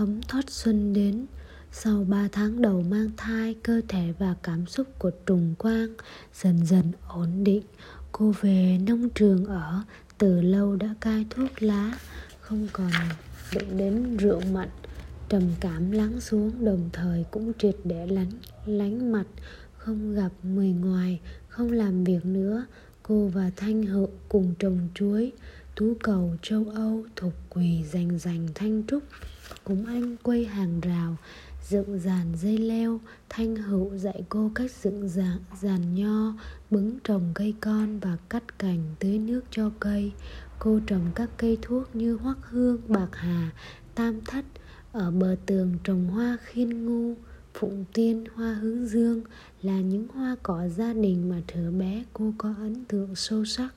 thấm thoát xuân đến. Sau ba tháng đầu mang thai, cơ thể và cảm xúc của trùng quang dần dần ổn định. Cô về nông trường ở, từ lâu đã cai thuốc lá, không còn đụng đến rượu mặn. Trầm cảm lắng xuống, đồng thời cũng triệt để lánh lánh mặt, không gặp người ngoài, không làm việc nữa. Cô và thanh Hự cùng trồng chuối tú cầu châu âu thục quỳ dành dành thanh trúc cúng anh quây hàng rào dựng dàn dây leo thanh hữu dạy cô cách dựng dàn, dàn nho bứng trồng cây con và cắt cành tưới nước cho cây. Cô trồng các cây thuốc như hoắc hương bạc hà tam thất ở bờ tường trồng hoa khiên ngu phụng tiên hoa hướng dương là những hoa cỏ gia đình mà thửa bé cô có ấn tượng sâu sắc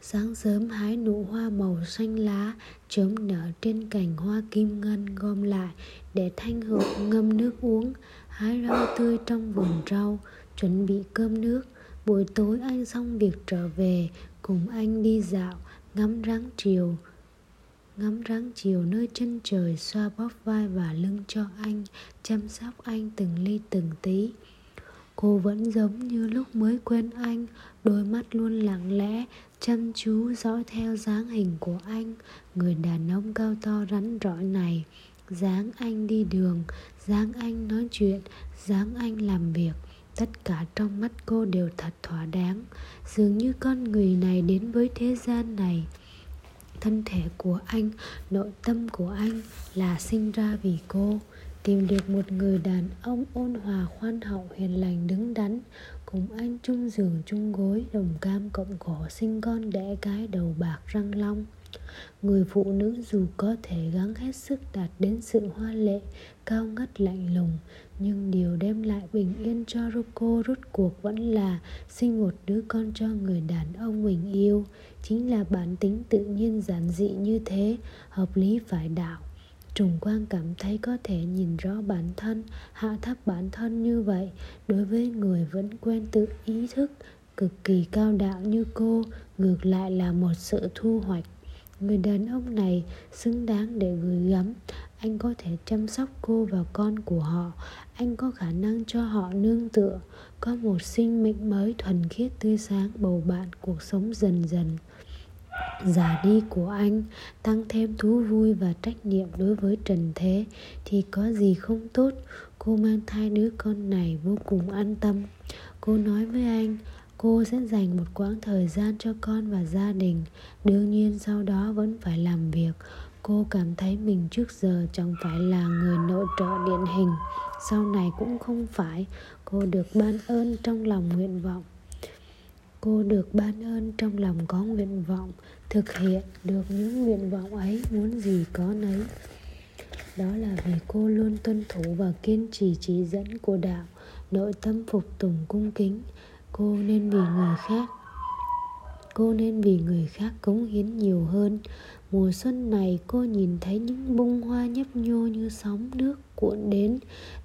sáng sớm hái nụ hoa màu xanh lá, chớm nở trên cành hoa kim ngân gom lại để thanh hương ngâm nước uống. Hái rau tươi trong vườn rau, chuẩn bị cơm nước. Buổi tối anh xong việc trở về, cùng anh đi dạo, ngắm ráng chiều, ngắm ráng chiều nơi chân trời xoa bóp vai và lưng cho anh, chăm sóc anh từng ly từng tí. Cô vẫn giống như lúc mới quen anh, đôi mắt luôn lặng lẽ chăm chú dõi theo dáng hình của anh. Người đàn ông cao to rắn rỏi này, dáng anh đi đường, dáng anh nói chuyện, dáng anh làm việc. Tất cả trong mắt cô đều thật thỏa đáng. Dường như con người này đến với thế gian này. Thân thể của anh, nội tâm của anh là sinh ra vì cô. Tìm được một người đàn ông ôn hòa khoan hậu hiền lành đứng đắn cùng anh chung giường chung gối, đồng cam cộng khổ sinh con đẻ cái đầu bạc răng long. Người phụ nữ dù có thể gắng hết sức đạt đến sự hoa lệ, cao ngất lạnh lùng, nhưng điều đem lại bình yên cho Rocco rút cuộc vẫn là sinh một đứa con cho người đàn ông mình yêu. Chính là bản tính tự nhiên giản dị như thế, hợp lý phải đạo. Trùng quan cảm thấy có thể nhìn rõ bản thân, hạ thấp bản thân như vậy đối với người vẫn quen tự ý thức cực kỳ cao đạo như cô, ngược lại là một sự thu hoạch. Người đàn ông này xứng đáng để gửi gắm, anh có thể chăm sóc cô và con của họ, anh có khả năng cho họ nương tựa, có một sinh mệnh mới thuần khiết tươi sáng bầu bạn cuộc sống dần dần già đi của anh, tăng thêm thú vui và trách nhiệm đối với trần thế, thì có gì không tốt? Cô mang thai đứa con này vô cùng an tâm. Cô nói với anh, cô sẽ dành một quãng thời gian cho con và gia đình. Đương nhiên sau đó vẫn phải làm việc. Cô cảm thấy mình trước giờ chẳng phải là người nội trợ điển hình. Sau này cũng không phải. Cô được ban ơn trong lòng nguyện vọng cô được ban ơn trong lòng có nguyện vọng, thực hiện được những nguyện vọng ấy muốn gì có nấy. Đó là vì cô luôn tuân thủ và kiên trì chỉ dẫn của đạo, nội tâm phục tùng cung kính. Cô nên vì người khác, cô nên vì người khác cống hiến nhiều hơn. Mùa xuân này cô nhìn thấy những bông hoa nhấp nhô như sóng nước cuộn đến,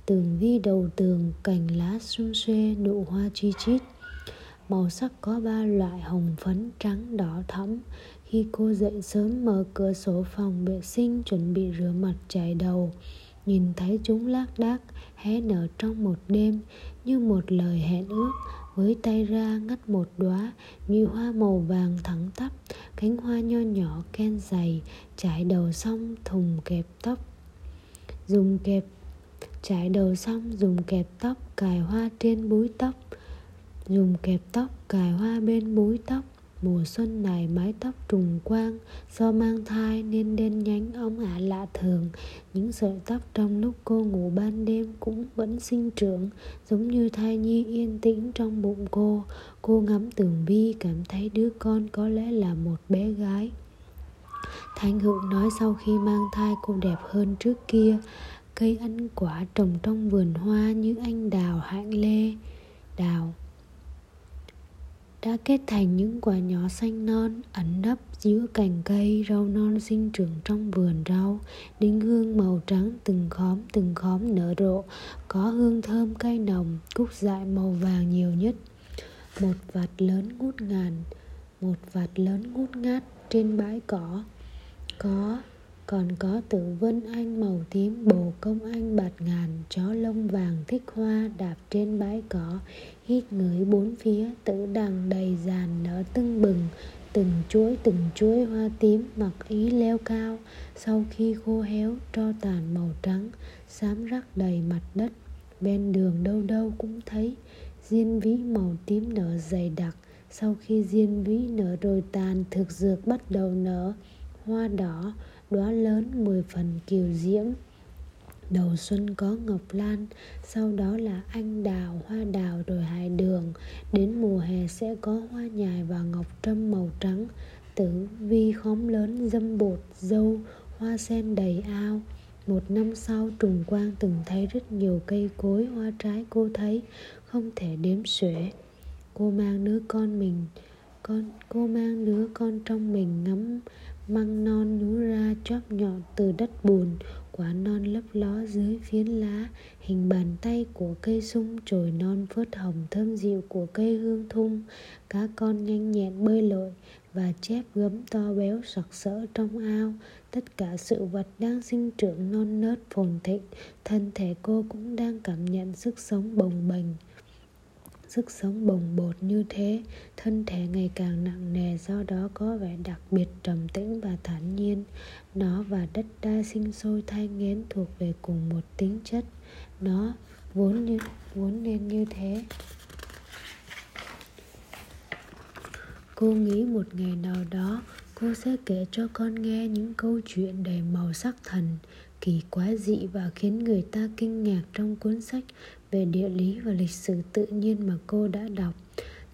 từng vi đầu tường cành lá xum xuê nụ hoa chi chít màu sắc có ba loại hồng, phấn, trắng, đỏ, thẫm. Khi cô dậy sớm, mở cửa sổ phòng vệ sinh, chuẩn bị rửa mặt chải đầu. Nhìn thấy chúng lác đác, hé nở trong một đêm, như một lời hẹn ước. Với tay ra ngắt một đóa, như hoa màu vàng thẳng tắp. Cánh hoa nho nhỏ, ken dày, trải đầu xong, thùng kẹp tóc. Dùng kẹp, trải đầu xong, dùng kẹp tóc, cài hoa trên búi tóc dùng kẹp tóc, cài hoa bên búi tóc, mùa xuân này mái tóc trùng quang. Do mang thai nên đen nhánh ống ả lạ thường. Những sợi tóc trong lúc cô ngủ ban đêm cũng vẫn sinh trưởng, giống như thai nhi yên tĩnh trong bụng cô. Cô ngắm tường vi, cảm thấy đứa con có lẽ là một bé gái. Thanh Hữu nói sau khi mang thai cô đẹp hơn trước kia. Cây ăn quả trồng trong vườn hoa như anh đào hạng lê. Đào đã kết thành những quả nhỏ xanh non, ẩn nấp giữa cành cây rau non sinh trưởng trong vườn rau đinh hương màu trắng từng khóm từng khóm nở rộ, có hương thơm cay nồng, cúc dại màu vàng nhiều nhất. Một vạt lớn ngút ngàn, một vạt lớn ngút ngát trên bãi cỏ, có còn có tử vân anh màu tím bồ công anh bạt ngàn, chó lông vàng thích hoa đạp trên bãi cỏ, hít ngửi bốn phía, tử đằng đầy dàn nở tưng bừng, từng chuỗi từng chuỗi hoa tím mặc ý leo cao, sau khi khô héo tro tàn màu trắng, xám rắc đầy mặt đất, bên đường đâu đâu cũng thấy diên vĩ màu tím nở dày đặc, sau khi diên vĩ nở rồi tàn, thực dược bắt đầu nở hoa đỏ đóa lớn mười phần kiều diễm. Đầu xuân có ngọc lan, sau đó là anh đào, hoa đào rồi hải đường. Đến mùa hè sẽ có hoa nhài và ngọc trâm màu trắng. Tử vi khóm lớn dâm bột, dâu, hoa sen đầy ao. Một năm sau, trùng quang từng thấy rất nhiều cây cối, hoa trái cô thấy không thể đếm xuể. Cô mang đứa con mình, con, cô mang đứa con trong mình ngắm măng non nhú ra chóp nhọn từ đất bùn, quả non lấp ló dưới phiến lá. Hình bàn tay của cây sung chồi non phớt hồng thơm dịu của cây hương thung. Cá con nhanh nhẹn bơi lội và chép gấm to béo sặc sỡ trong ao. Tất cả sự vật đang sinh trưởng non nớt phồn thịnh, thân thể cô cũng đang cảm nhận sức sống bồng bềnh sức sống bồng bột như thế, thân thể ngày càng nặng nề, do đó có vẻ đặc biệt trầm tĩnh và thản nhiên. Nó và đất đai sinh sôi thai nghén thuộc về cùng một tính chất. Nó vốn như, vốn nên như thế. Cô nghĩ một ngày nào đó, cô sẽ kể cho con nghe những câu chuyện đầy màu sắc thần, kỳ quái dị và khiến người ta kinh ngạc trong cuốn sách về địa lý và lịch sử tự nhiên mà cô đã đọc.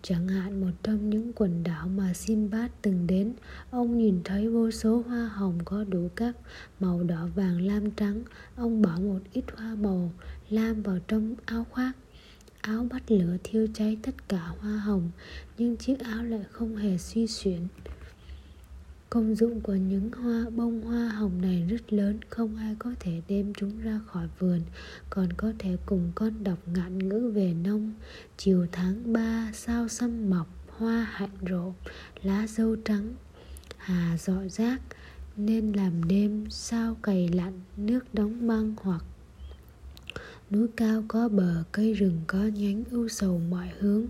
Chẳng hạn, một trong những quần đảo mà Sinbad từng đến, ông nhìn thấy vô số hoa hồng có đủ các màu đỏ vàng lam trắng. Ông bỏ một ít hoa màu lam vào trong áo khoác. Áo bắt lửa thiêu cháy tất cả hoa hồng, nhưng chiếc áo lại không hề suy xuyển. Công dụng của những hoa bông hoa hồng này rất lớn, không ai có thể đem chúng ra khỏi vườn, còn có thể cùng con đọc ngạn ngữ về nông. Chiều tháng 3, sao xâm mọc, hoa hạnh rộ, lá dâu trắng, hà dọi rác, nên làm đêm sao cày lặn, nước đóng băng hoặc núi cao có bờ cây rừng có nhánh ưu sầu mọi hướng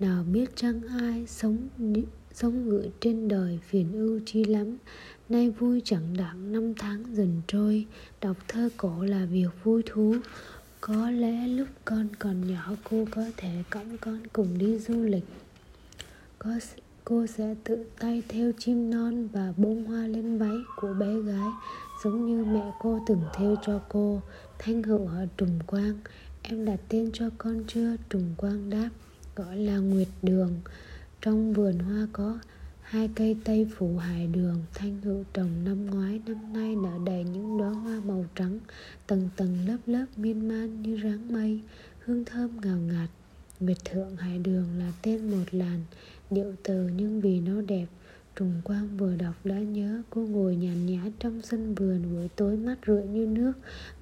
nào biết chăng ai sống sống ngự trên đời phiền ưu chi lắm, nay vui chẳng đặng năm tháng dần trôi. Đọc thơ cổ là việc vui thú, có lẽ lúc con còn nhỏ cô có thể cõng con cùng đi du lịch. Có cô sẽ tự tay theo chim non và bông hoa lên váy của bé gái, giống như mẹ cô từng theo cho cô. Thanh hữu ở trùng quang, em đặt tên cho con chưa? Trùng quang đáp, gọi là nguyệt đường trong vườn hoa có hai cây tây phủ hải đường, thanh hữu trồng năm ngoái, năm nay nở đầy những đóa hoa màu trắng, tầng tầng lớp lớp miên man như ráng mây, hương thơm ngào ngạt. Nguyệt thượng hải đường là tên một làn điệu từ nhưng vì nó đẹp, trùng quang vừa đọc đã nhớ. Cô ngồi nhàn nhã trong sân vườn buổi tối mắt rượi như nước,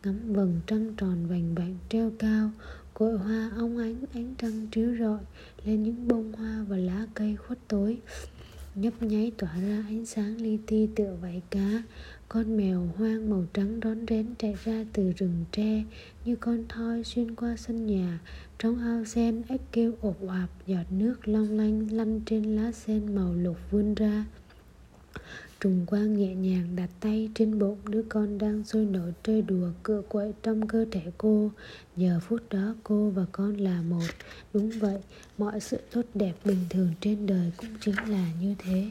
ngắm vầng trăng tròn vành vạnh treo cao cội hoa óng ánh ánh trăng chiếu rọi lên những bông hoa và lá cây khuất tối. Nhấp nháy tỏa ra ánh sáng li ti tựa vảy cá. Con mèo hoang màu trắng rón rén chạy ra từ rừng tre như con thoi xuyên qua sân nhà. Trong ao sen, ếch kêu ộp oạp giọt nước long lanh lăn trên lá sen màu lục vươn ra. Trùng quang nhẹ nhàng đặt tay trên bụng đứa con đang sôi nổi chơi đùa cựa quậy trong cơ thể cô. Giờ phút đó cô và con là một. Đúng vậy, mọi sự tốt đẹp bình thường trên đời cũng chính là như thế.